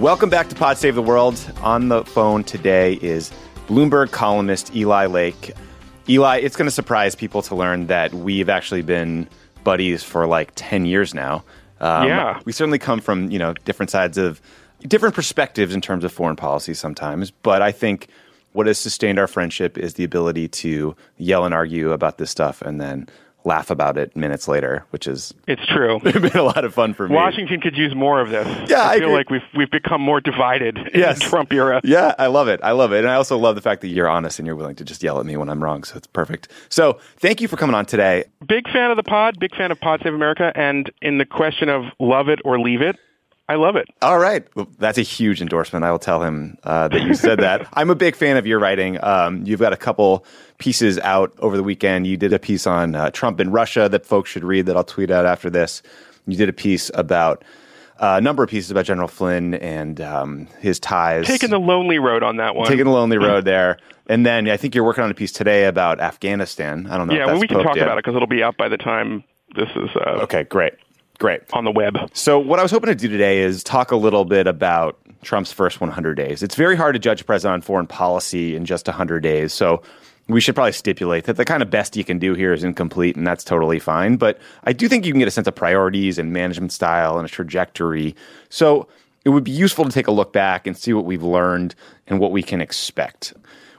Welcome back to Pod Save the World. On the phone today is Bloomberg columnist Eli Lake. Eli, it's going to surprise people to learn that we've actually been buddies for like 10 years now. Um, yeah. We certainly come from, you know, different sides of different perspectives in terms of foreign policy sometimes, but I think what has sustained our friendship is the ability to yell and argue about this stuff and then laugh about it minutes later, which is it's true. It's been a lot of fun for me. Washington could use more of this. Yeah, I, I feel agree. like we've we've become more divided yes. in the Trump era. Yeah, I love it. I love it, and I also love the fact that you're honest and you're willing to just yell at me when I'm wrong. So it's perfect. So thank you for coming on today. Big fan of the pod. Big fan of Pod Save America. And in the question of love it or leave it, I love it. All right. Well, that's a huge endorsement. I will tell him uh, that you said that. I'm a big fan of your writing. Um, you've got a couple pieces out over the weekend. You did a piece on uh, Trump and Russia that folks should read that I'll tweet out after this. You did a piece about uh, a number of pieces about General Flynn and um, his ties. Taking the lonely road on that one. Taking the lonely road there. And then I think you're working on a piece today about Afghanistan. I don't know. Yeah, well, we can talk yet. about it because it'll be up by the time this is. Uh, okay, great. Great. On the web. So, what I was hoping to do today is talk a little bit about Trump's first 100 days. It's very hard to judge a president on foreign policy in just 100 days. So, we should probably stipulate that the kind of best you can do here is incomplete, and that's totally fine. But I do think you can get a sense of priorities and management style and a trajectory. So, it would be useful to take a look back and see what we've learned and what we can expect.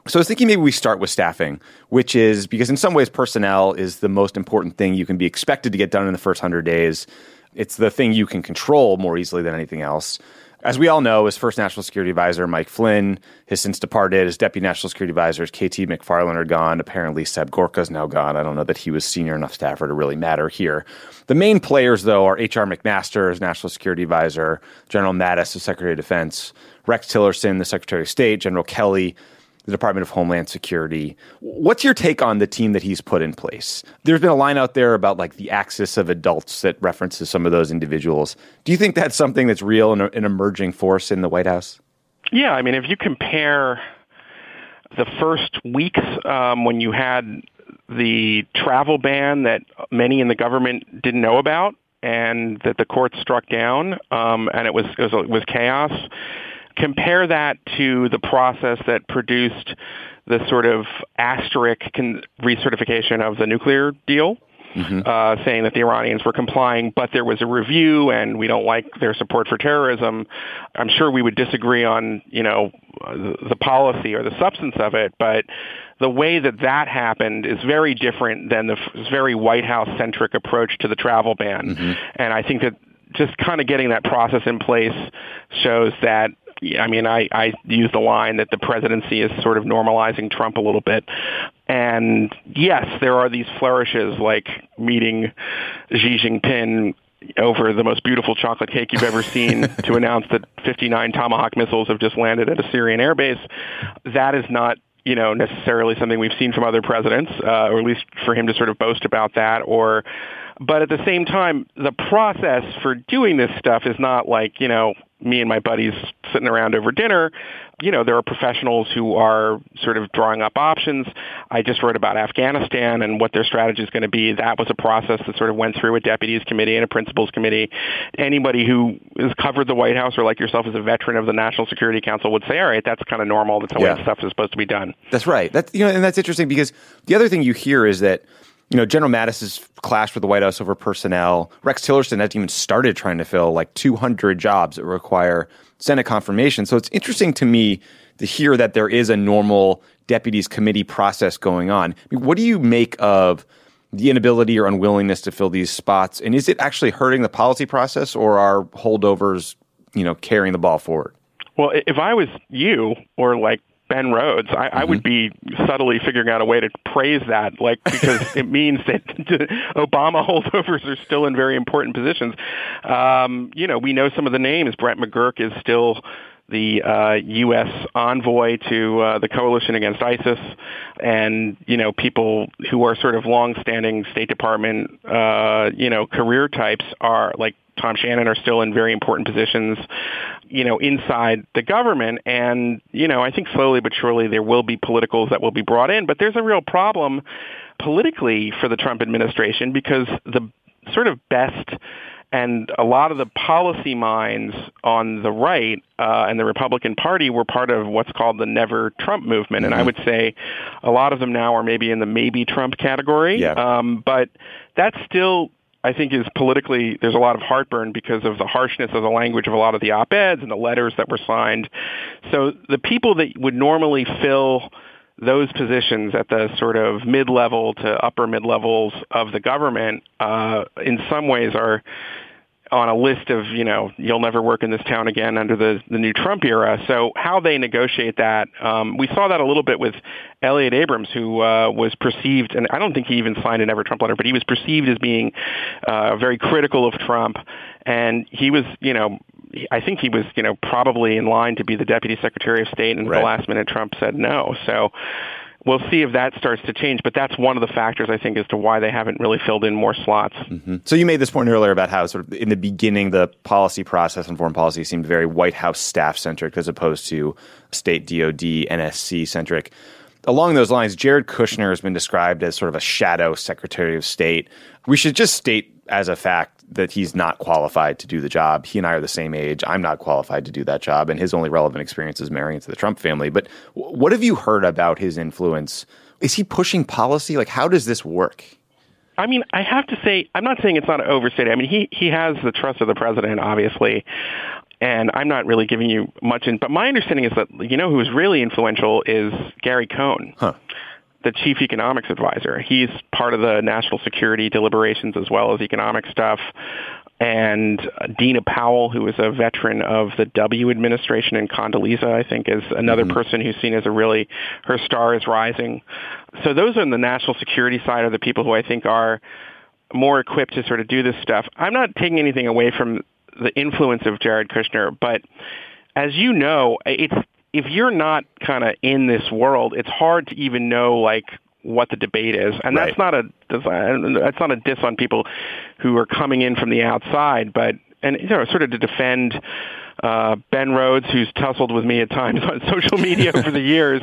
So I was thinking maybe we start with staffing, which is because in some ways personnel is the most important thing you can be expected to get done in the first 100 days. It's the thing you can control more easily than anything else. As we all know, his first national security advisor, Mike Flynn, has since departed. His deputy national security advisors, KT McFarland, are gone. Apparently, Seb Gorka is now gone. I don't know that he was senior enough staffer to really matter here. The main players, though, are H.R. McMaster as national security advisor, General Mattis as Secretary of Defense, Rex Tillerson, the Secretary of State, General Kelly, the Department of Homeland Security. What's your take on the team that he's put in place? There's been a line out there about like the axis of adults that references some of those individuals. Do you think that's something that's real and an emerging force in the White House? Yeah, I mean, if you compare the first weeks um, when you had the travel ban that many in the government didn't know about and that the court struck down, um, and it was, it was it was chaos compare that to the process that produced the sort of asterisk con- recertification of the nuclear deal. Mm-hmm. Uh, saying that the Iranians were complying, but there was a review, and we don't like their support for terrorism. I'm sure we would disagree on, you know, the, policy or the substance of it, but the way that that happened is very different than the very White House centric approach to the travel ban. Mm-hmm. And I think that just kind of getting that process in place shows that I mean, I, I use the line that the presidency is sort of normalizing Trump a little bit. And yes, there are these flourishes like meeting Xi Jinping over the most beautiful chocolate cake you've ever seen to announce that 59 Tomahawk missiles have just landed at a Syrian airbase. That is not you know necessarily something we've seen from other presidents, uh, or at least for him to sort of boast about that, or but at the same time, the process for doing this stuff is not like, you know, me and my buddies sitting around over dinner. You know, there are professionals who are sort of drawing up options. I just wrote about Afghanistan and what their strategy is going to be. That was a process that sort of went through a deputies committee and a principals committee. Anybody who has covered the White House or like yourself as a veteran of the National Security Council would say, all right, that's kind of normal. That's the yeah. way stuff is supposed to be done. That's right. That's, you know, and that's interesting because the other thing you hear is that you know, General Mattis has clashed with the White House over personnel. Rex Tillerson hasn't even started trying to fill like 200 jobs that require Senate confirmation. So it's interesting to me to hear that there is a normal deputies committee process going on. I mean, what do you make of the inability or unwillingness to fill these spots? And is it actually hurting the policy process or are holdovers, you know, carrying the ball forward? Well, if I was you or like Ben Rhodes. I, mm-hmm. I would mm-hmm. be subtly figuring out a way to praise that, like because it means that Obama holdovers are still in very important positions. Um, you know, we know some of the names. Brett McGurk is still the uh, U.S. envoy to uh, the coalition against ISIS, and you know people who are sort of long-standing State Department, uh, you know, career types are like Tom Shannon are still in very important positions, you know, inside the government. And, you know, I think slowly but surely there will be politicals that will be brought in. But there's a real problem politically for the Trump administration because the sort of best and a lot of the policy minds on the right uh, and the Republican Party were part of what's called the Never Trump movement, and mm-hmm. I would say a lot of them now are maybe in the maybe Trump category. Yeah. Um, but that's still I think is politically there's a lot of heartburn because of the harshness of the language of a lot of the op-eds and the letters that were signed. So the people that would normally fill those positions at the sort of mid-level to upper mid-levels of the government, uh, in some ways are on a list of, you know, you'll never work in this town again under the, the new Trump era. So how they negotiate that, um, we saw that a little bit with Elliott Abrams, who uh, was perceived, and I don't think he even signed an ever Trump letter, but he was perceived as being uh, very critical of Trump. And he was, you know, I think he was, you know, probably in line to be the deputy secretary of state, and right. the last minute Trump said no. So we'll see if that starts to change. But that's one of the factors I think as to why they haven't really filled in more slots. Mm-hmm. So you made this point earlier about how sort of in the beginning the policy process and foreign policy seemed very White House staff centric as opposed to state DoD NSC centric. Along those lines, Jared Kushner has been described as sort of a shadow Secretary of State. We should just state as a fact that he's not qualified to do the job. He and I are the same age. I'm not qualified to do that job, and his only relevant experience is marrying into the Trump family. But what have you heard about his influence? Is he pushing policy? Like, how does this work? I mean, I have to say, I'm not saying it's not overstated. I mean, he he has the trust of the president, obviously, and I'm not really giving you much in. But my understanding is that you know who's really influential is Gary Cohn. Huh the chief economics advisor. He's part of the national security deliberations as well as economic stuff. And Dina Powell, who is a veteran of the W administration, and Condoleezza, I think, is another mm-hmm. person who's seen as a really, her star is rising. So those on the national security side are the people who I think are more equipped to sort of do this stuff. I'm not taking anything away from the influence of Jared Kushner, but as you know, it's if you're not kind of in this world, it's hard to even know like what the debate is, and right. that's not a that's not a diss on people who are coming in from the outside, but and you know sort of to defend uh, Ben Rhodes, who's tussled with me at times on social media over the years.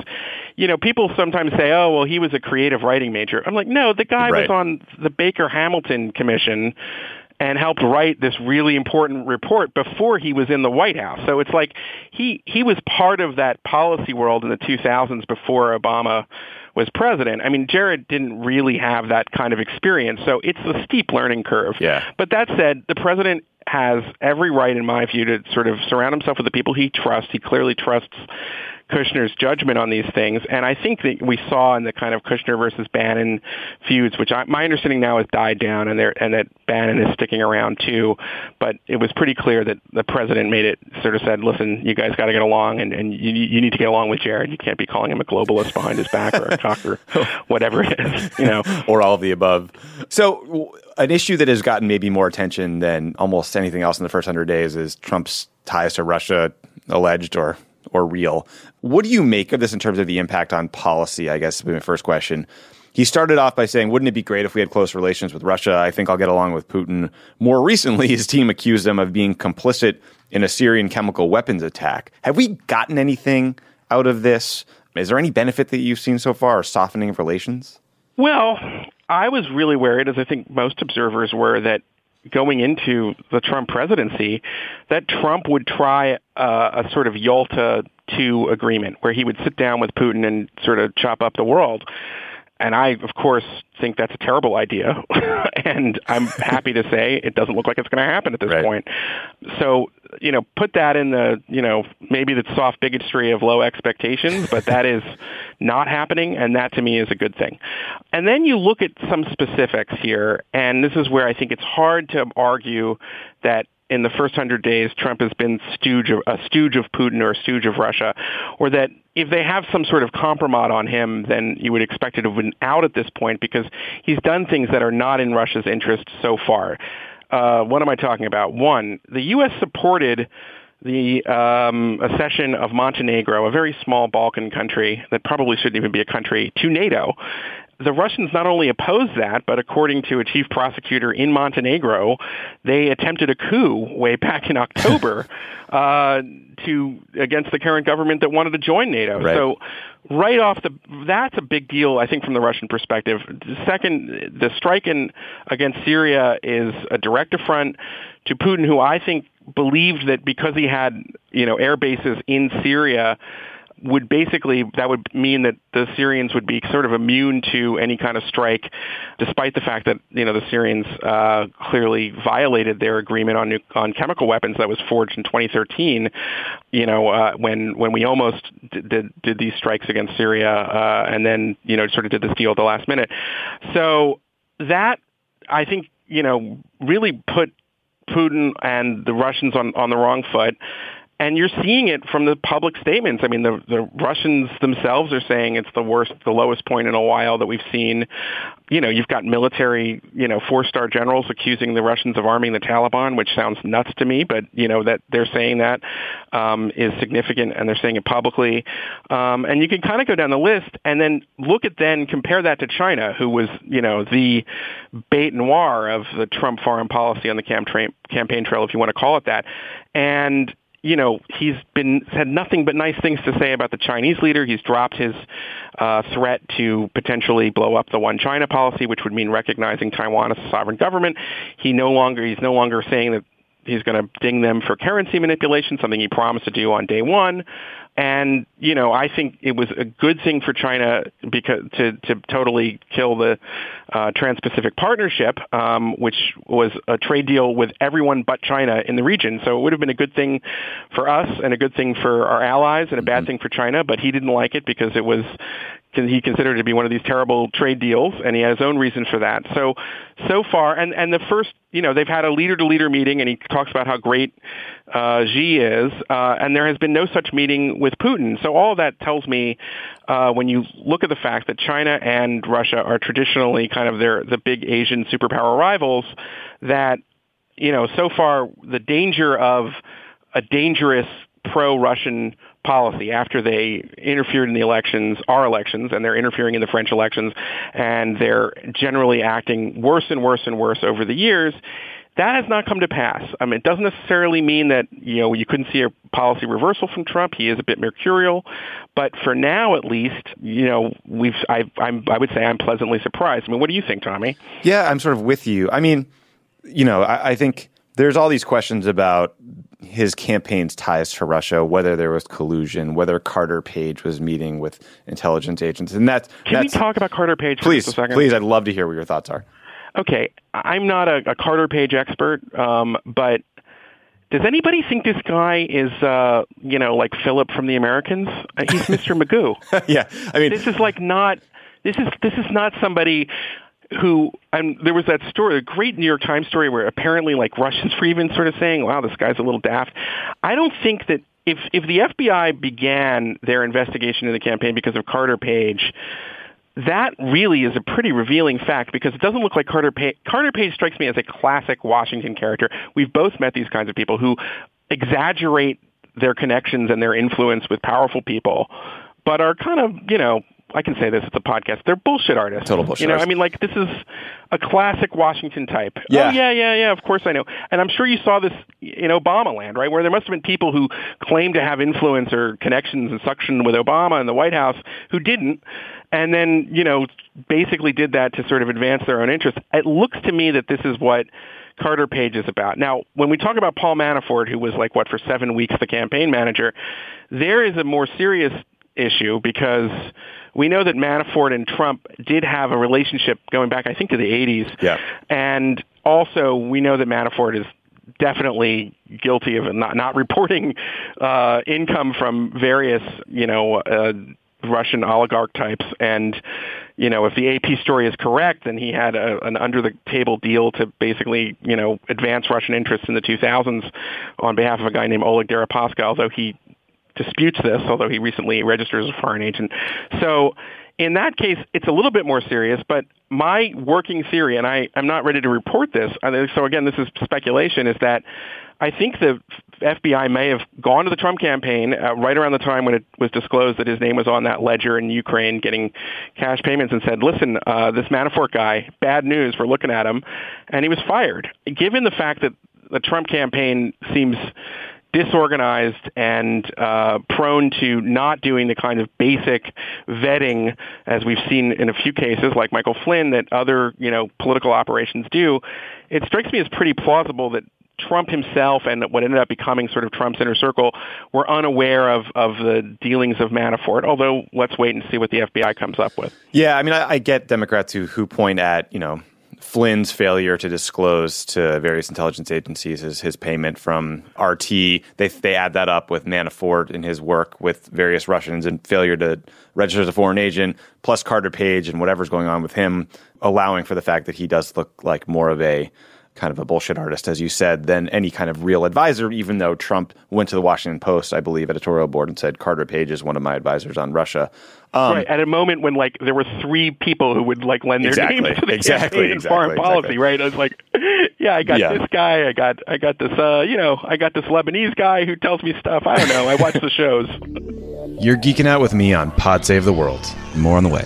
You know, people sometimes say, "Oh, well, he was a creative writing major." I'm like, no, the guy right. was on the Baker Hamilton Commission and helped write this really important report before he was in the White House. So it's like he he was part of that policy world in the 2000s before Obama was president. I mean, Jared didn't really have that kind of experience, so it's a steep learning curve. Yeah. But that said, the president has every right, in my view, to sort of surround himself with the people he trusts. He clearly trusts Kushner's judgment on these things. And I think that we saw in the kind of Kushner versus Bannon feuds, which I, my understanding now has died down, and, and that Bannon is sticking around too. But it was pretty clear that the president made it sort of said, "Listen, you guys got to get along, and, and you, you need to get along with Jared. You can't be calling him a globalist behind his back or a cock or whatever it is, you know, or all of the above." So, an issue that has gotten maybe more attention than almost anything else in the first hundred days is Trump's ties to Russia, alleged or or real. What do you make of this in terms of the impact on policy? I guess would be my first question. He started off by saying, Wouldn't it be great if we had close relations with Russia? I think I'll get along with Putin. More recently, his team accused him of being complicit in a Syrian chemical weapons attack. Have we gotten anything out of this? Is there any benefit that you've seen so far or softening of relations? Well, I was really worried, as I think most observers were, that going into the Trump presidency that Trump would try uh, a sort of Yalta II agreement where he would sit down with Putin and sort of chop up the world. And I, of course, think that's a terrible idea. and I'm happy to say it doesn't look like it's going to happen at this right. point. So, you know, put that in the, you know, maybe the soft bigotry of low expectations, but that is not happening. And that to me is a good thing. And then you look at some specifics here. And this is where I think it's hard to argue that in the first hundred days Trump has been stooge of, a stooge of Putin or a stooge of Russia, or that if they have some sort of compromise on him, then you would expect it to have been out at this point because he's done things that are not in Russia's interest so far. Uh, what am I talking about? One, the U.S. supported the um, accession of Montenegro, a very small Balkan country that probably shouldn't even be a country, to NATO the Russians not only opposed that, but according to a chief prosecutor in Montenegro, they attempted a coup way back in October uh, to against the current government that wanted to join NATO. Right. So, right off the that's a big deal, I think, from the Russian perspective. Second, the strike in against Syria is a direct affront to Putin, who I think believed that because he had you know air bases in Syria would basically that would mean that the Syrians would be sort of immune to any kind of strike, despite the fact that you know the Syrians uh, clearly violated their agreement on nu- on chemical weapons that was forged in 2013. You know uh, when when we almost did did these strikes against Syria uh, and then you know sort of did this deal at the last minute. So that I think you know really put Putin and the Russians on on the wrong foot and you're seeing it from the public statements. I mean, the, the Russians themselves are saying it's the worst, the lowest point in a while that we've seen. You know, you've got military, you know, four-star generals accusing the Russians of arming the Taliban, which sounds nuts to me, but, you know, that they're saying that um, is significant and they're saying it publicly. Um, and you can kind of go down the list and then look at then, compare that to China, who was, you know, the bête noire of the Trump foreign policy on the campaign trail, if you want to call it that. And you know, he's been had nothing but nice things to say about the Chinese leader. He's dropped his uh, threat to potentially blow up the one China policy, which would mean recognizing Taiwan as a sovereign government. He no longer he's no longer saying that he's going to ding them for currency manipulation, something he promised to do on day one. And you know, I think it was a good thing for China because to to totally kill the uh, Trans-Pacific Partnership, um, which was a trade deal with everyone but China in the region. So it would have been a good thing for us and a good thing for our allies and a bad mm-hmm. thing for China. But he didn't like it because it was he considered it to be one of these terrible trade deals, and he has his own reason for that. So, so far, and and the first, you know, they've had a leader to leader meeting, and he talks about how great uh, Xi is, uh, and there has been no such meeting with Putin. So all that tells me, uh, when you look at the fact that China and Russia are traditionally kind of their the big Asian superpower rivals, that you know, so far the danger of a dangerous pro-Russian policy after they interfered in the elections, our elections, and they're interfering in the French elections, and they're generally acting worse and worse and worse over the years. That has not come to pass. I mean, it doesn't necessarily mean that you know you couldn't see a policy reversal from Trump. He is a bit mercurial, but for now, at least, you know, we've I, I'm I would say I'm pleasantly surprised. I mean, what do you think, Tommy? Yeah, I'm sort of with you. I mean, you know, I, I think there's all these questions about his campaign's ties to Russia, whether there was collusion, whether Carter Page was meeting with intelligence agents, and that's. Can that's, we talk about Carter Page? please, for a second? please. I'd love to hear what your thoughts are. Okay, I'm not a, a Carter Page expert, um, but does anybody think this guy is, uh, you know, like Philip from The Americans? Uh, he's Mr. Magoo. yeah, I mean, this is like not. This is this is not somebody who and there was that story, a great New York Times story where apparently like Russians were even sort of saying, "Wow, this guy's a little daft." I don't think that if if the FBI began their investigation in the campaign because of Carter Page, that really is a pretty revealing fact because it doesn't look like Carter Page. Carter Page strikes me as a classic Washington character. We've both met these kinds of people who exaggerate their connections and their influence with powerful people, but are kind of, you know, I can say this, it's a podcast. They're bullshit artists. Total bullshit. You know, artists. I mean, like this is a classic Washington type. Oh, yeah. Oh yeah, yeah, yeah. Of course I know. And I'm sure you saw this in Obama land, right? Where there must have been people who claimed to have influence or connections and suction with Obama and the White House who didn't, and then you know basically did that to sort of advance their own interests. It looks to me that this is what. Carter Page is about. Now, when we talk about Paul Manafort, who was like, what, for seven weeks the campaign manager, there is a more serious issue because we know that Manafort and Trump did have a relationship going back, I think, to the 80s. Yeah. And also, we know that Manafort is definitely guilty of not, not reporting uh, income from various, you know, uh, Russian oligarch types. And, you know, if the AP story is correct, then he had a, an under the table deal to basically, you know, advance Russian interests in the 2000s on behalf of a guy named Oleg Deripaska, although he disputes this, although he recently registered as a foreign agent. So in that case, it's a little bit more serious, but my working theory, and I, I'm not ready to report this, so again, this is speculation, is that I think the FBI may have gone to the Trump campaign uh, right around the time when it was disclosed that his name was on that ledger in Ukraine getting cash payments and said, listen, uh, this Manafort guy, bad news, we're looking at him. And he was fired. Given the fact that the Trump campaign seems disorganized and uh, prone to not doing the kind of basic vetting as we've seen in a few cases like Michael Flynn that other you know political operations do, it strikes me as pretty plausible that Trump himself and what ended up becoming sort of Trump's inner circle were unaware of, of the dealings of Manafort. Although let's wait and see what the FBI comes up with. Yeah, I mean, I, I get Democrats who who point at you know Flynn's failure to disclose to various intelligence agencies his, his payment from RT. They they add that up with Manafort and his work with various Russians and failure to register as a foreign agent, plus Carter Page and whatever's going on with him, allowing for the fact that he does look like more of a kind of a bullshit artist, as you said, than any kind of real advisor, even though Trump went to the Washington Post, I believe, editorial board and said Carter Page is one of my advisors on Russia. Um, right, at a moment when like there were three people who would like lend their exactly, names to the exactly, campaign exactly, foreign exactly. policy, right? I was like, yeah, I got Yeah. this guy, I got I got this uh, you know, I got this Lebanese guy who tells me stuff. I don't know. I watch the shows. You're geeking out with me on Pod Save the World. More on the way.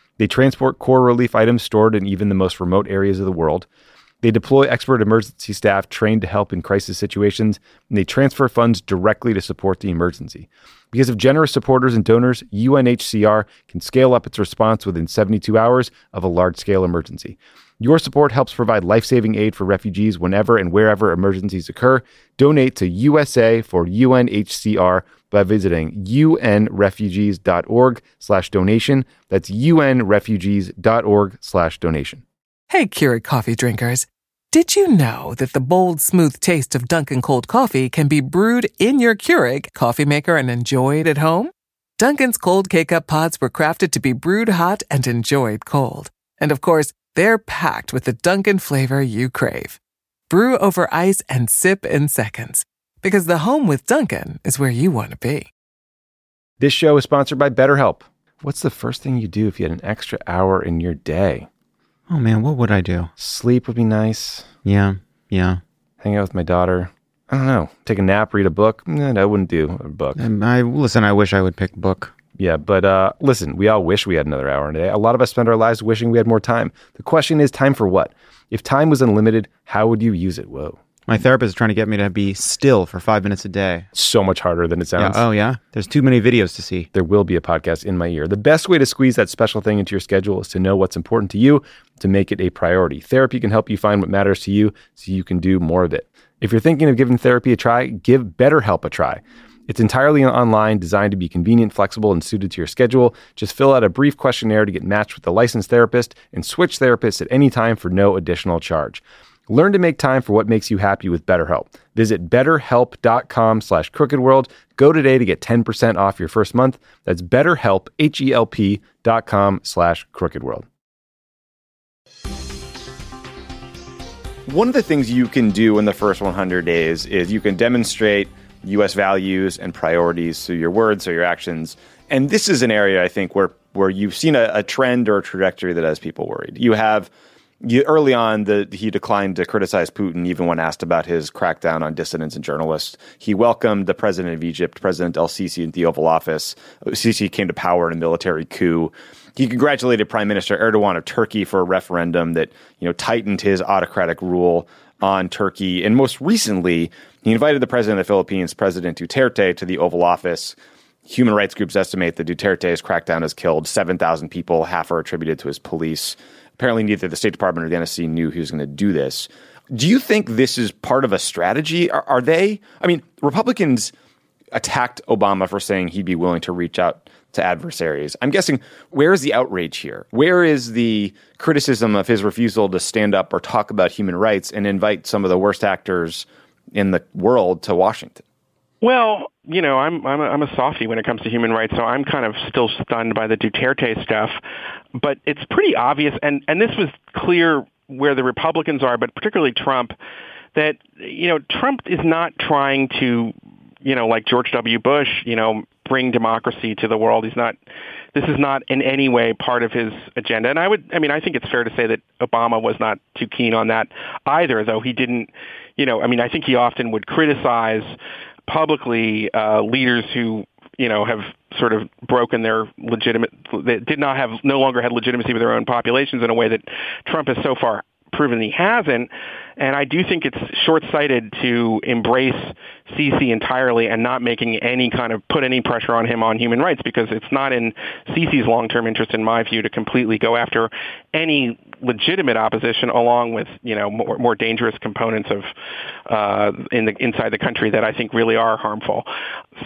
They transport core relief items stored in even the most remote areas of the world. They deploy expert emergency staff trained to help in crisis situations, and they transfer funds directly to support the emergency. Because of generous supporters and donors, UNHCR can scale up its response within 72 hours of a large scale emergency. Your support helps provide life saving aid for refugees whenever and wherever emergencies occur. Donate to USA for UNHCR by visiting unrefugees.org slash donation. That's unrefugees.org slash donation. Hey, Keurig coffee drinkers. Did you know that the bold, smooth taste of Dunkin' cold coffee can be brewed in your Keurig coffee maker and enjoyed at home? Dunkin's cold K-Cup pods were crafted to be brewed hot and enjoyed cold. And of course, they're packed with the Dunkin' flavor you crave. Brew over ice and sip in seconds. Because the home with Dunkin' is where you want to be. This show is sponsored by BetterHelp. What's the first thing you do if you had an extra hour in your day? Oh man, what would I do? Sleep would be nice. Yeah, yeah. Hang out with my daughter. I don't know. Take a nap, read a book. No, I wouldn't do a book. Um, I listen. I wish I would pick book. Yeah, but uh, listen, we all wish we had another hour in a day. A lot of us spend our lives wishing we had more time. The question is, time for what? If time was unlimited, how would you use it? Whoa. My therapist is trying to get me to be still for five minutes a day. So much harder than it Yeah. sounds. Oh yeah. There's too many videos to see. there will be a podcast in my ear. The best way to squeeze that special thing into your schedule is to know what's important to you, to make it a priority. Therapy can help you find what matters to you so you can do more of it. If you're thinking of giving therapy a try, give BetterHelp a try. It's entirely online, designed to be convenient, flexible, and suited to your schedule. Just fill out a brief questionnaire to get matched with a licensed therapist and switch therapists at any time for no additional charge. Learn to make time for what makes you happy with BetterHelp. Visit betterhelp.com slash crookedworld. Go today to get 10% off your first month. That's betterhelp, H-E-L-P dot com slash crookedworld. One of the things you can do in the first 100 days is you can demonstrate U.S. values and priorities through your words or your actions. And this is an area I think where where you've seen a, a trend or a trajectory that has people worried. You have you, early on, the, he declined to criticize Putin even when asked about his crackdown on dissidents and journalists. He welcomed the president of Egypt, President El Sisi, in the Oval Office. Sisi came to power in a military coup. He congratulated Prime Minister Erdogan of Turkey for a referendum that you know tightened his autocratic rule on Turkey. And most recently, he invited the president of the Philippines, President Duterte, to the Oval Office human rights groups estimate that Duterte's crackdown has killed 7,000 people. Half are attributed to his police. Apparently, neither the State Department or the NSC knew he was going to do this. Do you think this is part of a strategy? Are, are they? I mean, Republicans attacked Obama for saying he'd be willing to reach out to adversaries. I'm guessing where is the outrage here? Where is the criticism of his refusal to stand up or talk about human rights and invite some of the worst actors in the world to Washington? Well, you know, I'm I'm a, I'm a softie when it comes to human rights, so I'm kind of still stunned by the Duterte stuff. But it's pretty obvious, and and this was clear where the Republicans are, but particularly Trump, that you know Trump is not trying to, you know, like George W. Bush, you know, bring democracy to the world. He's not. This is not in any way part of his agenda. And I would, I mean, I think it's fair to say that Obama was not too keen on that either, though he didn't. You know, I mean, I think he often would criticize publicly uh, leaders who you know have sort of broken their legitimate that did not have no longer had legitimacy with their own populations in a way that Trump has so far proven he hasn't. And I do think it's short-sighted to embrace Sisi entirely and not making any kind of put any pressure on him on human rights because it's not in Sisi's long-term interest, in my view, to completely go after any legitimate opposition along with you know more, more dangerous components of uh, in the inside the country that I think really are harmful.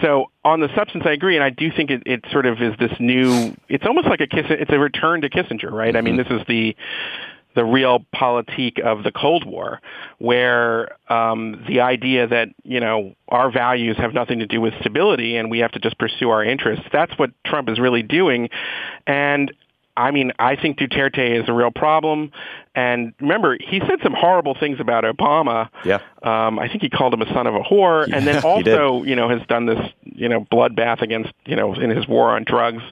So on the substance, I agree, and I do think it, it sort of is this new. It's almost like a kiss. It's a return to Kissinger, right? I mean, mm-hmm. this is the the realpolitik of the Cold War, where um, the idea that you know our values have nothing to do with stability and we have to just pursue our interests. That's what Trump is really doing, and I mean, I think Duterte is a real problem. And remember, he said some horrible things about Obama. Yeah. Um, I think he called him a son of a whore, yeah, and then also, you know, has done this, you know, bloodbath against, you know, in his war on drugs,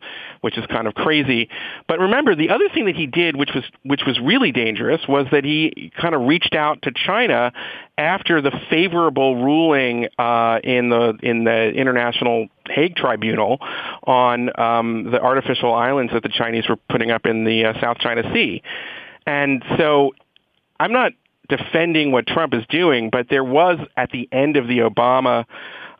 which is kind of crazy. But remember, the other thing that he did, which was which was really dangerous, was that he kind of reached out to China after the favorable ruling uh, in the in the International Hague Tribunal on um, the artificial islands that the Chinese were putting up in the uh, South China Sea. And so I'm not defending what Trump is doing, but there was at the end of the Obama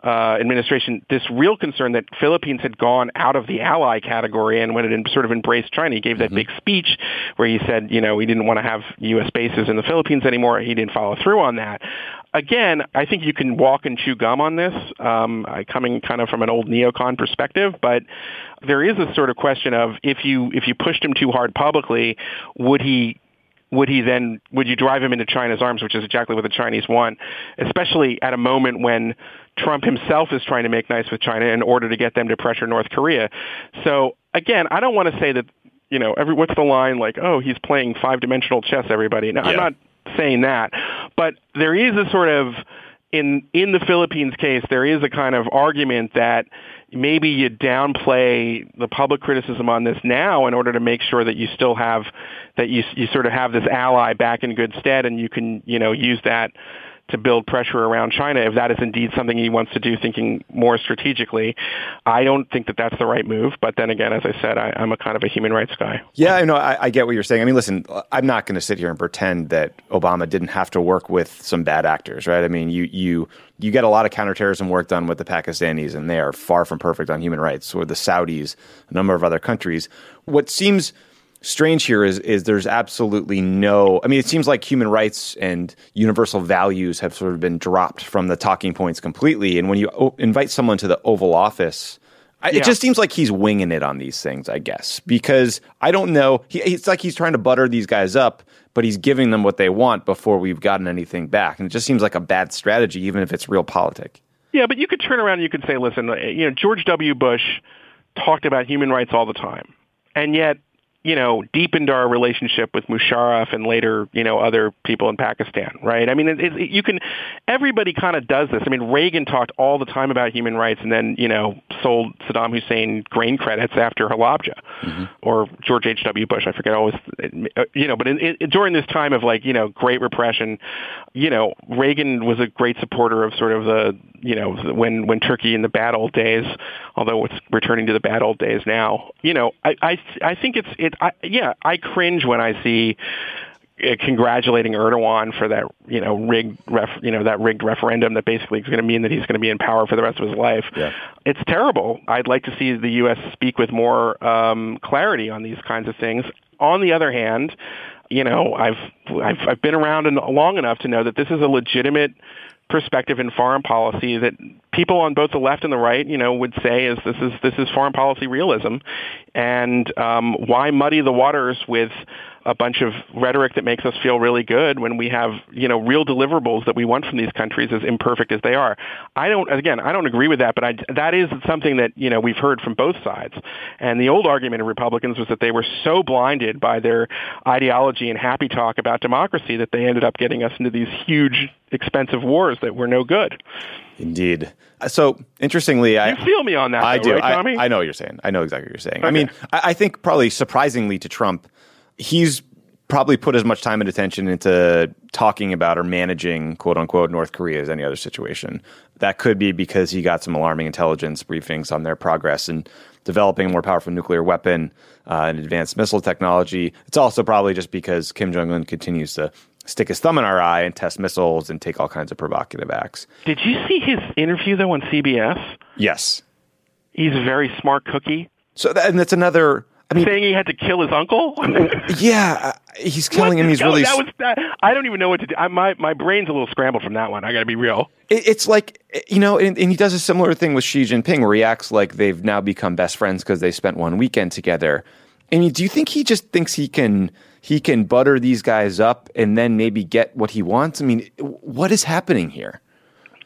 uh, administration this real concern that Philippines had gone out of the ally category and when it sort of embraced China, he gave that mm-hmm. big speech where he said, you know, we didn't want to have U.S. bases in the Philippines anymore. He didn't follow through on that. Again, I think you can walk and chew gum on this, um, coming kind of from an old neocon perspective, but there is a sort of question of if you if you pushed him too hard publicly, would he would he then would you drive him into China's arms, which is exactly what the Chinese want, especially at a moment when Trump himself is trying to make nice with China in order to get them to pressure North Korea. So again, I don't want to say that you know every what's the line like oh he's playing five dimensional chess everybody. Now yeah. I'm not saying that, but there is a sort of in in the Philippines case there is a kind of argument that maybe you downplay the public criticism on this now in order to make sure that you still have that you you sort of have this ally back in good stead and you can you know use that to build pressure around China if that is indeed something he wants to do, thinking more strategically. I don't think that that's the right move. But then again, as I said, I, am a kind of a human rights guy. Yeah, I know. I, I get what you're saying. I mean, listen, I'm not going to sit here and pretend that Obama didn't have to work with some bad actors, right? I mean, you you you get a lot of counterterrorism work done with the Pakistanis, and they are far from perfect on human rights, or the Saudis, a number of other countries. What seems strange here is is there's absolutely no I mean it seems like human rights and universal values have sort of been dropped from the talking points completely. And when you o- invite someone to the Oval Office I, yeah. it just seems like he's winging it on these things I guess. Because I don't know he, it's like he's trying to butter these guys up but he's giving them what they want before we've gotten anything back. And it just seems like a bad strategy even if it's realpolitik. Yeah but you could turn around and you could say listen you know George W. Bush talked about human rights all the time. And yet you know, deepened our relationship with Musharraf and later, you know, other people in Pakistan, right? I mean, it, it, you can, everybody kind of does this. I mean, Reagan talked all the time about human rights and then, you know, sold Saddam Hussein grain credits after Halabja mm-hmm. or George H.W. Bush, I forget always, you know, but in, in, during this time of like, you know, great repression, you know, Reagan was a great supporter of sort of the, you know, when, when Turkey in the bad old days, although it's returning to the bad old days now, you know, I, I, I think it's, it, I, yeah, I cringe when I see uh, congratulating Erdogan for that, you know, rigged, ref, you know, that rigged referendum that basically is going to mean that he's going to be in power for the rest of his life. Yeah. It's terrible. I'd like to see the U.S. speak with more um, clarity on these kinds of things. On the other hand, you know, I've I've, I've been around long enough to know that this is a legitimate perspective in foreign policy that people on both the left and the right, you know, would say is this is this is foreign policy realism, and um, why muddy the waters with a bunch of rhetoric that makes us feel really good when we have, you know, real deliverables that we want from these countries as imperfect as they are. I don't, again, I don't agree with that, but I, that is something that, you know, we've heard from both sides. And the old argument of Republicans was that they were so blinded by their ideology and happy talk about democracy that they ended up getting us into these huge, expensive wars that were no good. Indeed. So interestingly, I you feel me on that. I though, do. right, Tommy? I, I, know what you're saying. I know exactly what you're saying. Okay. I mean, I, I think probably surprisingly to Trump, he's probably put as much time and attention into talking about or managing quote unquote North Korea as any other situation. That could be because he got some alarming intelligence briefings on their progress in developing a more powerful nuclear weapon uh, and advanced missile technology. It's also probably just because Kim Jong Un continues to stick his thumb in our eye and test missiles and take all kinds of provocative acts. Did you see his interview though on CBS? Yes. He's a very smart cookie. So that, and that's another. I mean, saying he had to kill his uncle. yeah, uh, he's killing him. He's no, really. That was that. I don't even know what to do. I, my my brain's a little scrambled from that one. I got to be real. It, it's like you know, and, and, he does a similar thing with Xi Jinping, where he acts like they've now become best friends because they spent one weekend together. I mean, do you think he just thinks he can he can butter these guys up and then maybe get what he wants? I mean, what is happening here?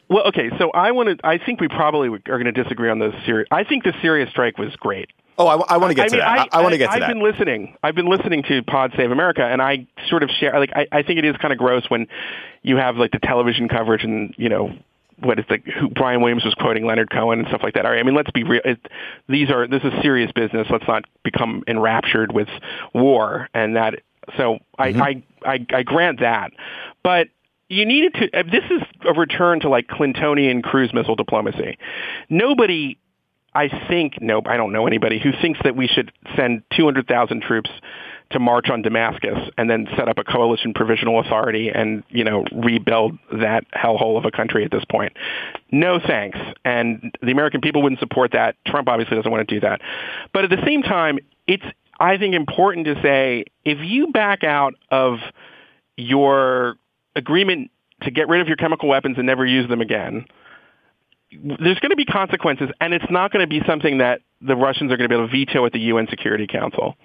Well, okay, so I want to. I think we probably are going to disagree on the Syria. I think the Syria strike was great. Oh, I, I want to get I to mean, that. I, I, want to get to I've that. I've been listening. I've been listening to Pod Save America, and I sort of share. Like, I, I think it is kind of gross when you have like the television coverage and you know what is the who Brian Williams was quoting Leonard Cohen and stuff like that. All right, I mean, let's be real. It, these are this is serious business. Let's not become enraptured with war and that. So mm-hmm. I, I I I grant that, but you needed to. This is a return to like Clintonian cruise missile diplomacy. Nobody I think, nope, I don't know anybody who thinks that we should send 200,000 troops to march on Damascus and then set up a coalition provisional authority and, you know, rebuild that hellhole of a country at this point. No thanks. And the American people wouldn't support that. Trump obviously doesn't want to do that. But at the same time, it's, I think, important to say if you back out of your agreement to get rid of your chemical weapons and never use them again, there's going to be consequences, and it's not going to be something that the Russians are going to be able to veto at the UN Security Council.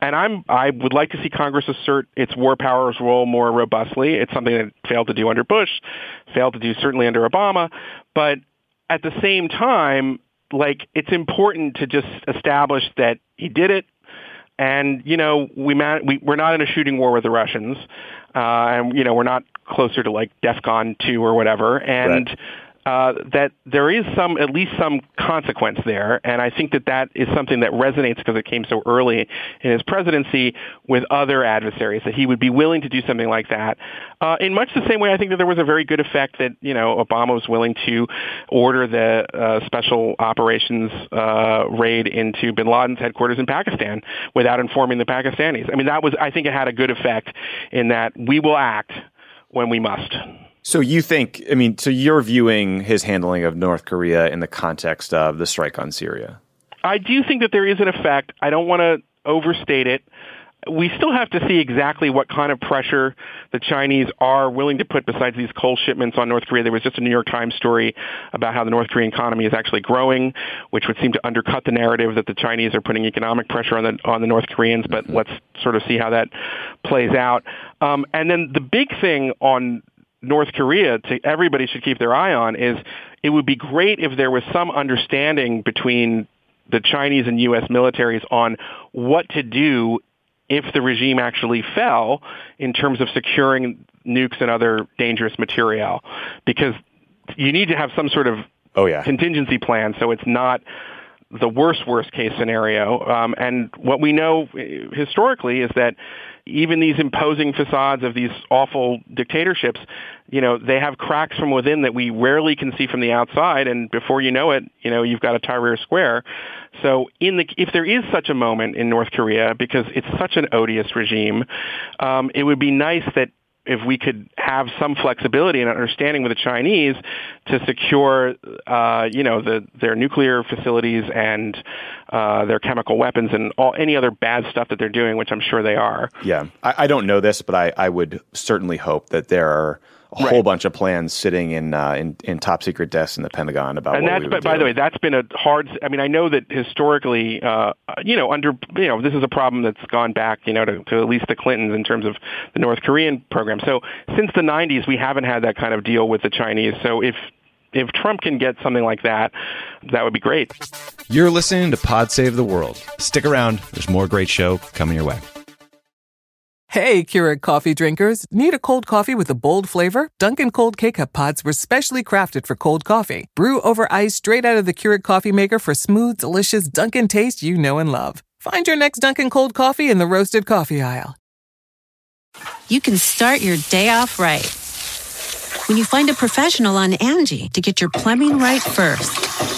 And I'm I would like to see Congress assert its war powers role more robustly. It's something that failed to do under Bush, failed to do certainly under Obama, but at the same time, like it's important to just establish that he did it, and you know we man- we we're not in a shooting war with the Russians, uh, and you know we're not closer to like DEFCON two or whatever, and. Right uh, that there is some, at least some consequence there, and I think that that is something that resonates because it came so early in his presidency with other adversaries. That he would be willing to do something like that, uh, in much the same way I think that there was a very good effect that you know Obama was willing to order the uh, special operations uh, raid into Bin Laden's headquarters in Pakistan without informing the Pakistanis. I mean, that was I think it had a good effect in that we will act when we must. So you think, I mean, so you're viewing his handling of North Korea in the context of the strike on Syria? I do think that there is an effect. I don't want to overstate it. We still have to see exactly what kind of pressure the Chinese are willing to put besides these coal shipments on North Korea. There was just a New York Times story about how the North Korean economy is actually growing, which would seem to undercut the narrative that the Chinese are putting economic pressure on the on the North Koreans. But mm-hmm. let's sort of see how that plays out. Um, and then the big thing on North Korea to everybody should keep their eye on is it would be great if there was some understanding between the Chinese and U.S. militaries on what to do if the regime actually fell in terms of securing nukes and other dangerous material because you need to have some sort of oh, yeah. contingency plan so it's not the worst worst case scenario um, and what we know historically is that even these imposing facades of these awful dictatorships, you know, they have cracks from within that we rarely can see from the outside. And before you know it, you know, you've got a Tahrir Square. So in the, if there is such a moment in North Korea, because it's such an odious regime, um, it would be nice that if we could have some flexibility and understanding with the Chinese to secure, uh, you know, the, their nuclear facilities and uh, their chemical weapons and all any other bad stuff that they're doing, which I'm sure they are. Yeah, I, I don't know this, but I, I would certainly hope that there are a right. whole bunch of plans sitting in, uh, in in top secret desks in the Pentagon about. And that's but by the way, that's been a hard. I mean, I know that historically, uh, you know, under you know, this is a problem that's gone back, you know, to, to at least the Clintons in terms of the North Korean program. So since the '90s, we haven't had that kind of deal with the Chinese. So if if Trump can get something like that, that would be great. You're listening to Pod Save the World. Stick around. There's more great show coming your way. Hey, Keurig coffee drinkers. Need a cold coffee with a bold flavor? Dunkin' Cold K-Cup pods were specially crafted for cold coffee. Brew over ice straight out of the Keurig coffee maker for smooth, delicious Dunkin' taste you know and love. Find your next Dunkin' Cold coffee in the roasted coffee aisle. You can start your day off right. When you find a professional on Angie to get your plumbing right first.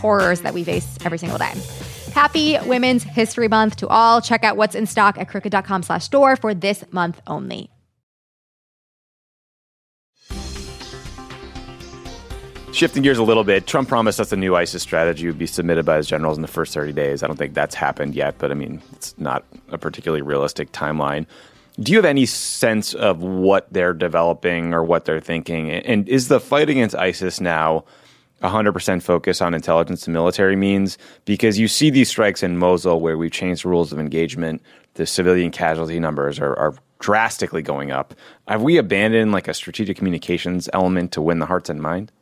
horrors that we face every single day. Happy Women's History Month to all. Check out what's in stock at crooked.com slash store for this month only. Shifting gears a little bit, Trump promised us a new ISIS strategy would be submitted by his generals in the first 30 days. I don't think that's happened yet, but I mean, it's not a particularly realistic timeline. Do you have any sense of what they're developing or what they're thinking? And is the fight against ISIS now 100% focus on intelligence and military means because you see these strikes in Mosul where we've changed the rules of engagement. The civilian casualty numbers are, are drastically going up. Have we abandoned like a strategic communications element to win the hearts and mind?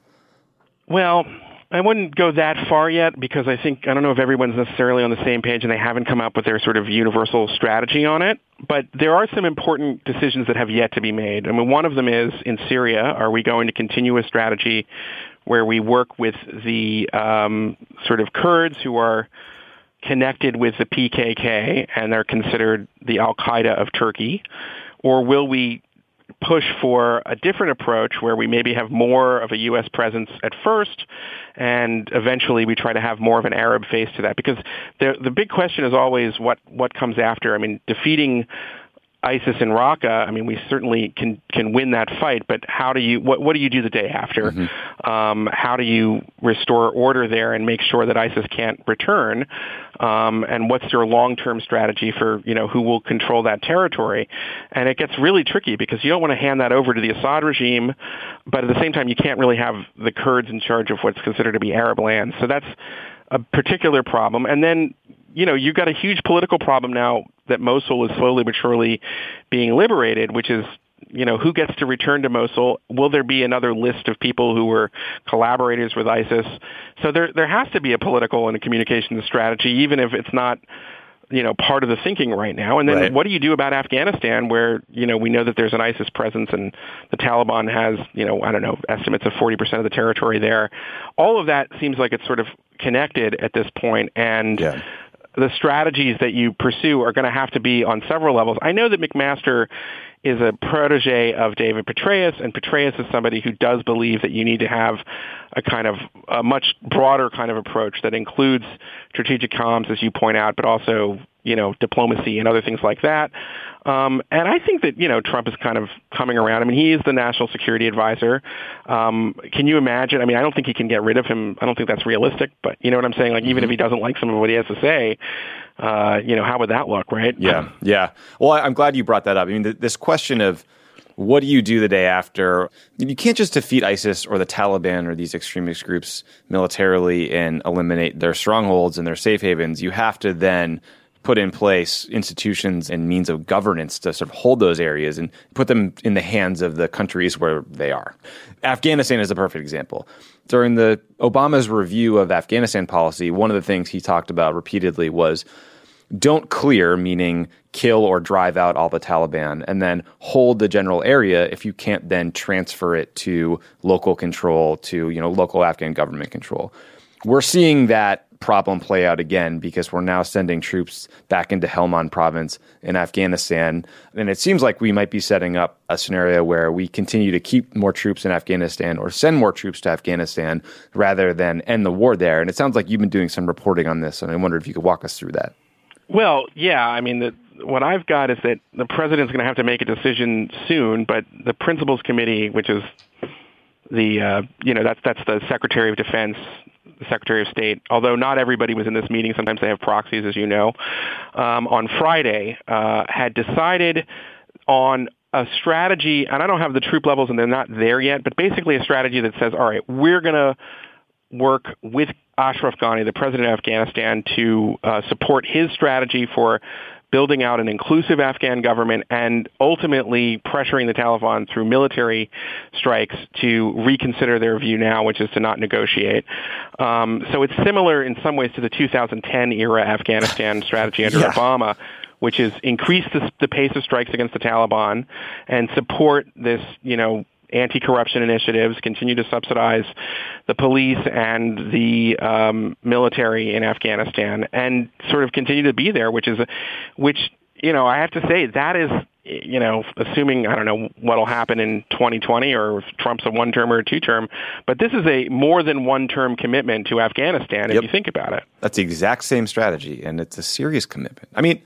Well, I wouldn't go that far yet because I think I don't know if everyone's necessarily on the same page and they haven't come up with their sort of universal strategy on it. But there are some important decisions that have yet to be made. I mean, one of them is in Syria, are we going to continue a strategy where we work with the um, sort of Kurds who are connected with the PKK and they're considered the Al Qaeda of Turkey, or will we push for a different approach where we maybe have more of a U.S. presence at first, and eventually we try to have more of an Arab face to that? Because the the big question is always what what comes after. I mean, defeating ISIS in Raqqa, I mean, we certainly can can win that fight, but how do you what what do you do the day after? Mm-hmm. Um, how do you restore order there and make sure that ISIS can't return? Um, and what's your long term strategy for you know who will control that territory? And it gets really tricky because you don't want to hand that over to the Assad regime, but at the same time you can't really have the Kurds in charge of what's considered to be Arab land. So that's a particular problem. And then you know, you've got a huge political problem now that Mosul is slowly but surely being liberated, which is you know, who gets to return to Mosul? Will there be another list of people who were collaborators with ISIS? So there there has to be a political and a communications strategy, even if it's not you know part of the thinking right now. And then right. what do you do about Afghanistan, where you know we know that there's an ISIS presence and the Taliban has you know I don't know estimates of 40 percent of the territory there. All of that seems like it's sort of connected at this point, and. Yeah the strategies that you pursue are going to have to be on several levels. I know that McMaster is a protege of David Petraeus, and Petraeus is somebody who does believe that you need to have a kind of a much broader kind of approach that includes strategic comms, as you point out, but also you know diplomacy and other things like that. Um, and I think that you know Trump is kind of coming around. I mean, he is the national security advisor. Um, can you imagine? I mean, I don't think he can get rid of him. I don't think that's realistic. But you know what I'm saying? Like, even if he doesn't like some of what he has to say, uh, you know, how would that look, right? Yeah, yeah. Well, I'm glad you brought that up. I mean, th- this question of what do you do the day after? You can't just defeat ISIS or the Taliban or these extremist groups militarily and eliminate their strongholds and their safe havens. You have to then put in place institutions and means of governance to sort of hold those areas and put them in the hands of the countries where they are. Afghanistan is a perfect example. During the Obama's review of Afghanistan policy, one of the things he talked about repeatedly was don't clear, meaning kill or drive out all the Taliban, and then hold the general area if you can't then transfer it to local control, to you know local Afghan government control. We're seeing that problem play out again because we're now sending troops back into Helmand province in Afghanistan. And it seems like we might be setting up a scenario where we continue to keep more troops in Afghanistan or send more troops to Afghanistan rather than end the war there. And it sounds like you've been doing some reporting on this. And I wonder if you could walk us through that. Well, yeah. I mean, the, what I've got is that the president's going to have to make a decision soon, but the Principals Committee, which is the uh, you know that's that's the Secretary of Defense, the Secretary of State. Although not everybody was in this meeting, sometimes they have proxies, as you know. Um, on Friday, uh, had decided on a strategy, and I don't have the troop levels, and they're not there yet, but basically a strategy that says, all right, we're going to work with Ashraf Ghani, the president of Afghanistan, to uh, support his strategy for building out an inclusive Afghan government and ultimately pressuring the Taliban through military strikes to reconsider their view now, which is to not negotiate. Um, so it's similar in some ways to the 2010 era Afghanistan strategy under yeah. Obama which is increase the, the, pace of strikes against the Taliban and support this, you know, anti-corruption initiatives, continue to subsidize the police and the um, military in Afghanistan, and sort of continue to be there, which is, which you know, I have to say that is, you know, assuming I don't know what'll happen in 2020 or if Trump's a one-term or a two-term, but this is a more than one-term commitment to Afghanistan if you think about it. That's the exact same strategy, and it's a serious commitment. I mean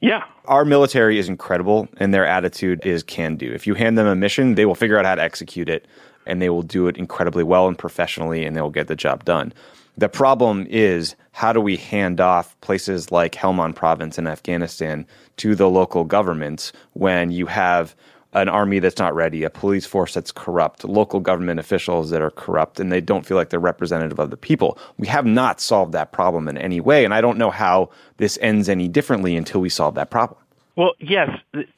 yeah. Our military is incredible and their attitude is can do. If you hand them a mission, they will figure out how to execute it and they will do it incredibly well and professionally and they will get the job done. The problem is how do we hand off places like Helmand province in Afghanistan to the local governments when you have an army that's not ready, a police force that's corrupt, local government officials that are corrupt, and they don't feel like they're representative of the people. We have not solved that problem in any way, and I don't know how this ends any differently until we solve that problem. Well, yes,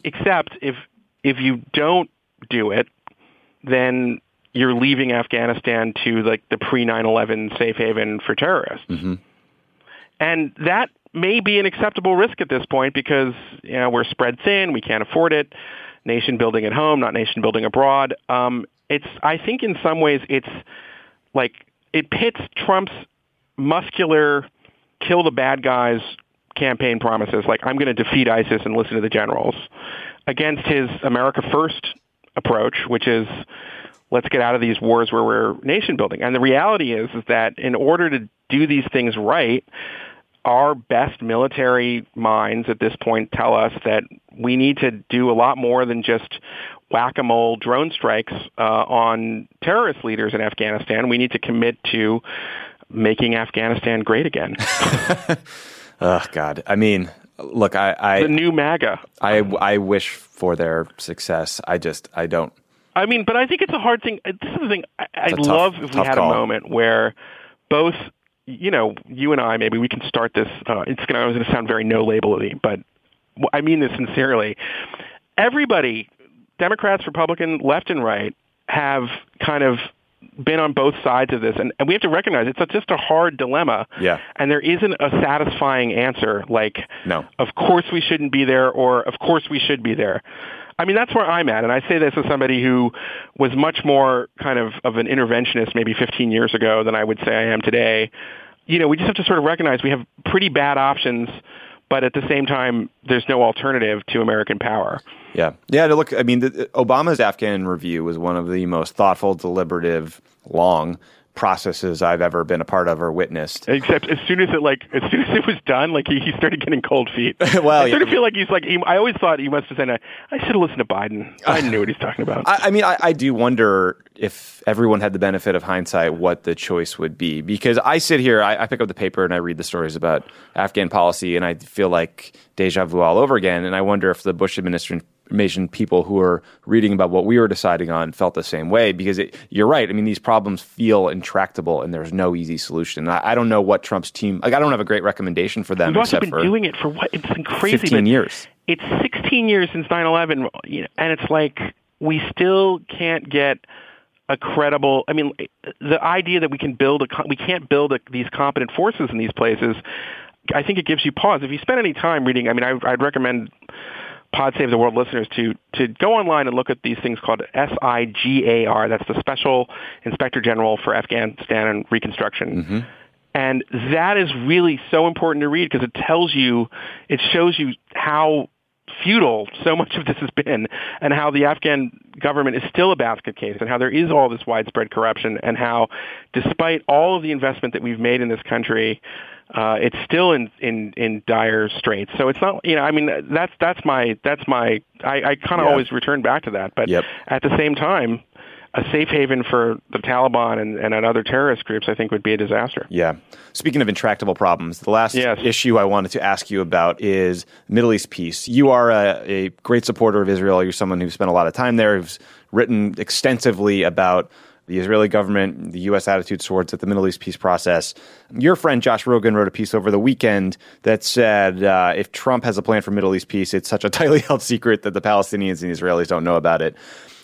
except if if you don't do it, then you're leaving Afghanistan to like the pre 9/11 safe haven for terrorists, mm-hmm. and that may be an acceptable risk at this point because you know we're spread thin, we can't afford it nation building at home, not nation building abroad. Um, it's I think in some ways it's like it pits Trump's muscular kill the bad guys campaign promises, like I'm going to defeat ISIS and listen to the generals, against his America First approach, which is let's get out of these wars where we're nation building. And the reality is, is that in order to do these things right, our best military minds at this point tell us that we need to do a lot more than just whack-a-mole drone strikes uh, on terrorist leaders in Afghanistan. We need to commit to making Afghanistan great again. oh God! I mean, look, I, I the new MAGA. I I wish for their success. I just I don't. I mean, but I think it's a hard thing. This is the thing. I, I'd love if we had call. a moment where both you know, you and I, maybe we can start this. Uh, it's going to sound very no labelly, but I mean this sincerely. Everybody, Democrats, Republican, left and right, have kind of been on both sides of this, and, and we have to recognize it's a, just a hard dilemma. Yeah. And there isn't a satisfying answer like, no, of course we shouldn't be there, or of course we should be there. I mean, that's where I'm at, and I say this as somebody who was much more kind of of an interventionist maybe 15 years ago than I would say I am today. You know, we just have to sort of recognize we have pretty bad options, but at the same time, there's no alternative to American power. Yeah, yeah. To look, I mean, the, Obama's Afghan review was one of the most thoughtful, deliberative, long processes I've ever been a part of or witnessed. Except as soon as it like as soon as it was done, like he, he started getting cold feet. well, I sort of feel like he's like he, I always thought he must have said, "I should have listened to Biden. I knew what he's talking about." I, I mean, I, I do wonder if everyone had the benefit of hindsight, what the choice would be. Because I sit here, I, I pick up the paper and I read the stories about Afghan policy, and I feel like deja vu all over again. And I wonder if the Bush administration information people who are reading about what we were deciding on felt the same way because it, you're right. I mean, these problems feel intractable and there's no easy solution. I, I, don't know what Trump's team, like, I don't have a great recommendation for them. We've also been for doing it for what? It's been crazy. 15 years. It's 16 years since 9 11, you know, and it's like we still can't get a credible. I mean, the idea that we can build a we can't build a, these competent forces in these places. I think it gives you pause. If you spend any time reading, I mean, I, I'd recommend Pod Save the World listeners to to go online and look at these things called SIGAR. That's the Special Inspector General for Afghanistan and Reconstruction. Mm-hmm. And that is really so important to read because it tells you, it shows you how futile so much of this has been and how the Afghan government is still a basket case and how there is all this widespread corruption and how despite all of the investment that we've made in this country uh, it's still in, in, in dire straits. So it's not, you know, I mean, that's, that's my, that's my, I, I kind of yeah. always return back to that. But yep. at the same time, a safe haven for the Taliban and, and other terrorist groups, I think, would be a disaster. Yeah. Speaking of intractable problems, the last yes. issue I wanted to ask you about is Middle East peace. You are a, a great supporter of Israel. You're someone who's spent a lot of time there, who's written extensively about the Israeli government, the U.S. attitude towards the Middle East peace process. Your friend Josh Rogin wrote a piece over the weekend that said uh, if Trump has a plan for Middle East peace, it's such a tightly held secret that the Palestinians and the Israelis don't know about it.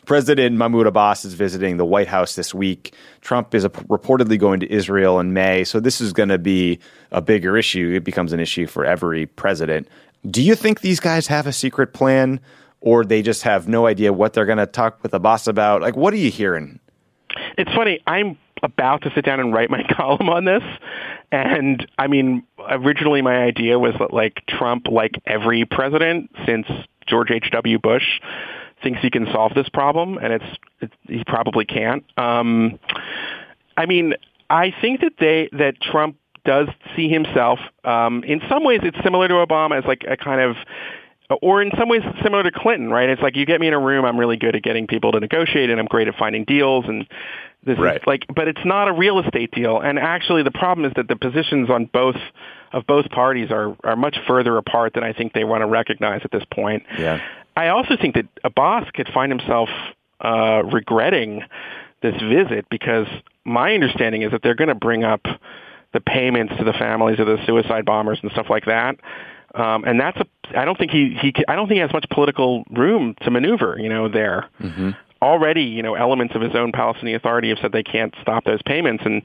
President Mahmoud Abbas is visiting the White House this week. Trump is reportedly going to Israel in May. So this is going to be a bigger issue. It becomes an issue for every president. Do you think these guys have a secret plan or they just have no idea what they're going to talk with Abbas about? Like, what are you hearing? It's funny. I'm about to sit down and write my column on this. And I mean, originally my idea was that like Trump, like every president since George H.W. Bush, thinks he can solve this problem, and it's, it's he probably can't. Um, I mean, I think that they that Trump does see himself. Um, in some ways, it's similar to Obama as like a kind of or in some ways similar to Clinton, right? It's like you get me in a room, I'm really good at getting people to negotiate, and I'm great at finding deals, and this right. is like, but it's not a real estate deal. And actually, the problem is that the positions on both of both parties are are much further apart than I think they want to recognize at this point. Yeah. I also think that Abbas could find himself uh, regretting this visit because my understanding is that they're going to bring up the payments to the families of the suicide bombers and stuff like that. Um, and that's a. I don't think he he. I don't think he has much political room to maneuver. You know, there. Mm-hmm. Already, you know, elements of his own Palestinian Authority have said they can't stop those payments, and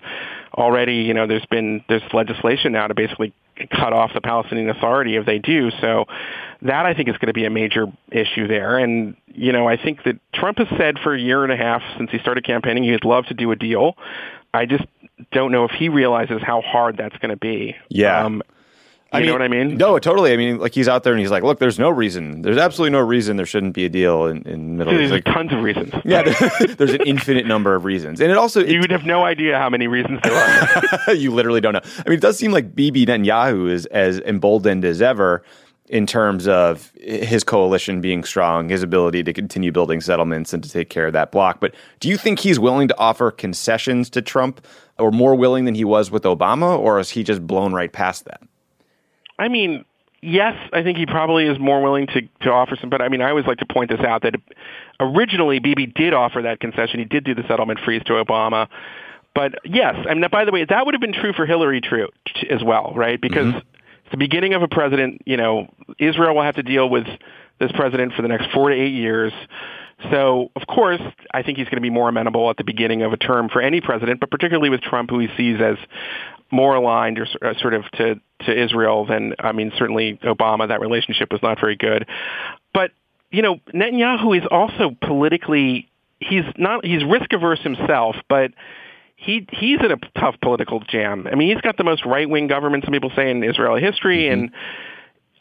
already, you know, there's been there's legislation now to basically cut off the Palestinian Authority if they do. So that I think is going to be a major issue there. And, you know, I think that Trump has said for a year and a half since he started campaigning he'd love to do a deal. I just don't know if he realizes how hard that's going to be. Yeah. Um, I mean, know what I mean? No, totally. I mean, like he's out there and he's like, "Look, there's no reason. There's absolutely no reason there shouldn't be a deal in, in Middle East. There's like, tons of reasons. Yeah, there's an infinite number of reasons, and it also you would have no idea how many reasons there are. you literally don't know. I mean, it does seem like Bibi Netanyahu is as emboldened as ever in terms of his coalition being strong, his ability to continue building settlements and to take care of that block. But do you think he's willing to offer concessions to Trump, or more willing than he was with Obama, or is he just blown right past that? I mean, yes, I think he probably is more willing to, to offer some, but I mean, I always like to point this out that originally Bibi did offer that concession. He did do the settlement freeze to Obama. But yes, I mean, by the way, that would have been true for Hillary true as well, right? Because mm-hmm. it's the beginning of a president, you know, Israel will have to deal with this president for the next four to eight years. So, of course, I think he's going to be more amenable at the beginning of a term for any president, but particularly with Trump, who he sees as more aligned or uh, sort of to, to Israel than, I mean, certainly Obama, that relationship was not very good. But, you know, Netanyahu is also politically, he's not, he's risk averse himself, but he he's in a tough political jam. I mean, he's got the most right wing government, some people say, in Israeli history, mm-hmm. and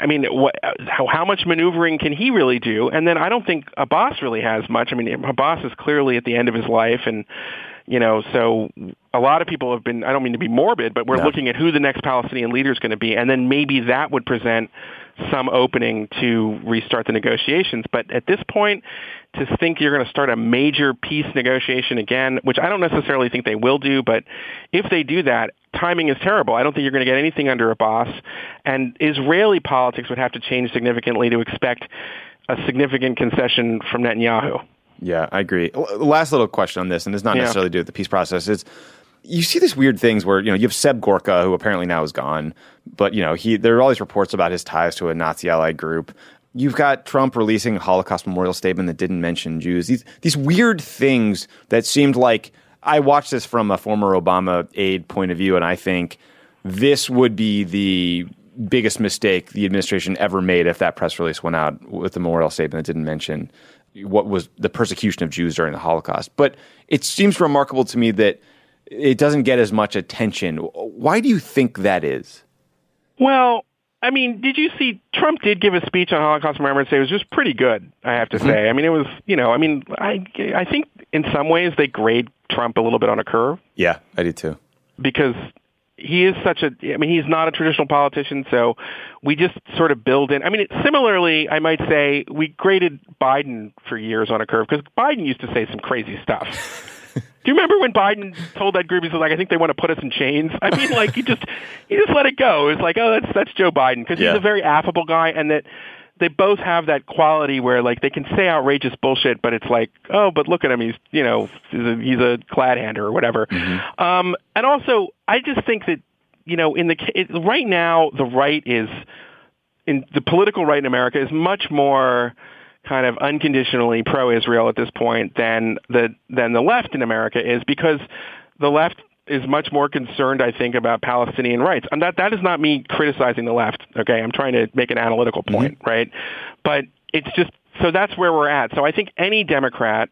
I mean, what, how, how much maneuvering can he really do? And then I don't think Abbas really has much. I mean, Abbas is clearly at the end of his life, and you know, so a lot of people have been, I don't mean to be morbid, but we're no. looking at who the next Palestinian leader is going to be, and then maybe that would present some opening to restart the negotiations. But at this point, to think you're going to start a major peace negotiation again, which I don't necessarily think they will do, but if they do that, timing is terrible. I don't think you're going to get anything under Abbas, and Israeli politics would have to change significantly to expect a significant concession from Netanyahu. Yeah, I agree. Last little question on this, and it's not Yeah. necessarily to do with the peace process. Is you see these weird things where you know you have Seb Gorka, who apparently now is gone, but you know he there are all these reports about his ties to a Nazi ally group. You've got Trump releasing a Holocaust memorial statement that didn't mention Jews. These these weird things that seemed like I watched this from a former Obama aide point of view, and I think this would be the biggest mistake the administration ever made if that press release went out with the memorial statement that didn't mention what was the persecution of Jews during the Holocaust. But it seems remarkable to me that it doesn't get as much attention. Why do you think that is? Well, I mean, did you see Trump did give a speech on Holocaust Remembrance Day? It was just pretty good, I have to mm-hmm. say. I mean, it was, you know, I mean, I I think in some ways they grade Trump a little bit on a curve Yeah, I did too. because he is such a I mean he's not a traditional politician so we just sort of build in I mean similarly I might say we graded Biden for years on a curve because Biden used to say some crazy stuff. Do you remember when Biden told that group he was like I think they want to put us in chains? I mean like he just he just let it go. It was like oh that's that's Joe Biden because Yeah. he's a very affable guy and that they both have that quality where like they can say outrageous bullshit, but it's like, oh, but look at him, he's you know he's a, he's a clad hander or whatever. Um, and also, I just think that you know in the ca- it, right now the right is in the political right in America is much more kind of unconditionally pro-Israel at this point than the than the left in America is because the left is much more concerned, I think, about Palestinian rights. And that that is not me criticizing the left. Okay, I'm trying to make an analytical point, mm-hmm. right? But it's just so that's where we're at. So I think any Democrat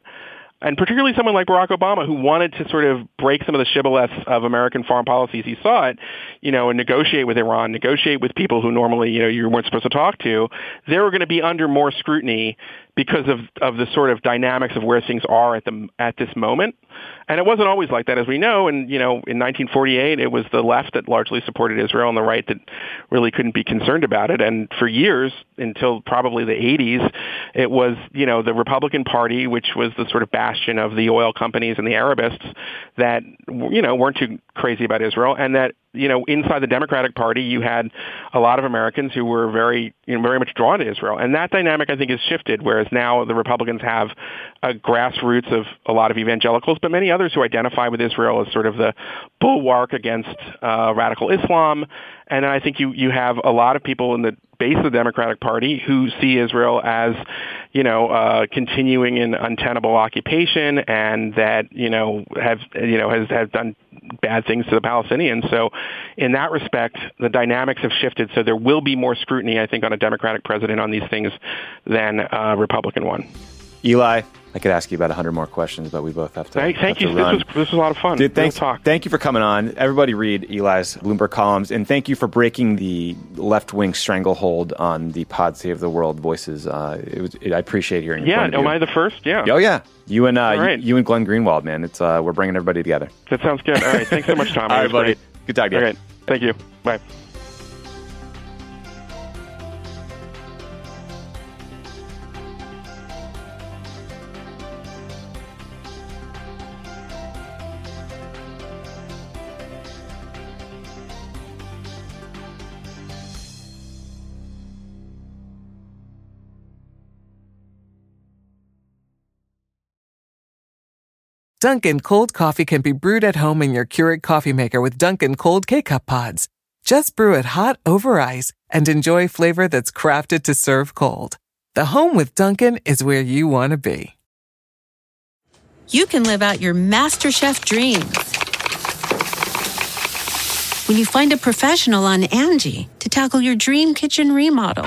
and particularly someone like Barack Obama, who wanted to sort of break some of the shibboleths of American foreign policies, he saw it, you know, and negotiate with Iran, negotiate with people who normally, you know, you weren't supposed to talk to. They were going to be under more scrutiny because of of the sort of dynamics of where things are at the at this moment. And it wasn't always like that, as we know. And you know, in 1948, it was the left that largely supported Israel, and the right that really couldn't be concerned about it. And for years, until probably the 80s, it was you know the Republican Party, which was the sort of bastion of the oil companies and the Arabists, that you know weren't too crazy about Israel, and that you know inside the Democratic Party, you had a lot of Americans who were very you know very much drawn to Israel, and that dynamic I think has shifted. Whereas now the Republicans have a grassroots of a lot of evangelicals, but many others who identify with Israel as sort of the bulwark against uh, radical Islam. And I think you you have a lot of people in the base of the Democratic Party who see Israel as, you know, uh, continuing an untenable occupation, and that you know have you know has has done bad things to the Palestinians. So, in that respect, the dynamics have shifted. So there will be more scrutiny, I think, on a Democratic president on these things than a Republican one. Eli, I could ask you about 100 more questions, but we both have to. Thank, thank have you. to This was this was a lot of fun. Dude, Real thanks. talk. Thank you for coming on. Everybody read Eli's Bloomberg columns, and thank you for breaking the left wing stranglehold on the Pod Save the World voices. Uh, it was, it, I appreciate hearing. your Yeah, am. I the first? Yeah. Oh yeah, you and uh, right. you, you and Glenn Greenwald, man. It's uh, we're bringing everybody together. That sounds good. All right. Thanks so much, Tom. All right, buddy. great. Good talking to you. All right. Thank you. Bye. Dunkin' cold coffee can be brewed at home in your Keurig coffee maker with Dunkin' cold K-cup pods. Just brew it hot over ice and enjoy flavor that's crafted to serve cold. The home with Dunkin' is where you want to be. you can live out your MasterChef dreams. When you find a professional on Angie to tackle your dream kitchen remodel.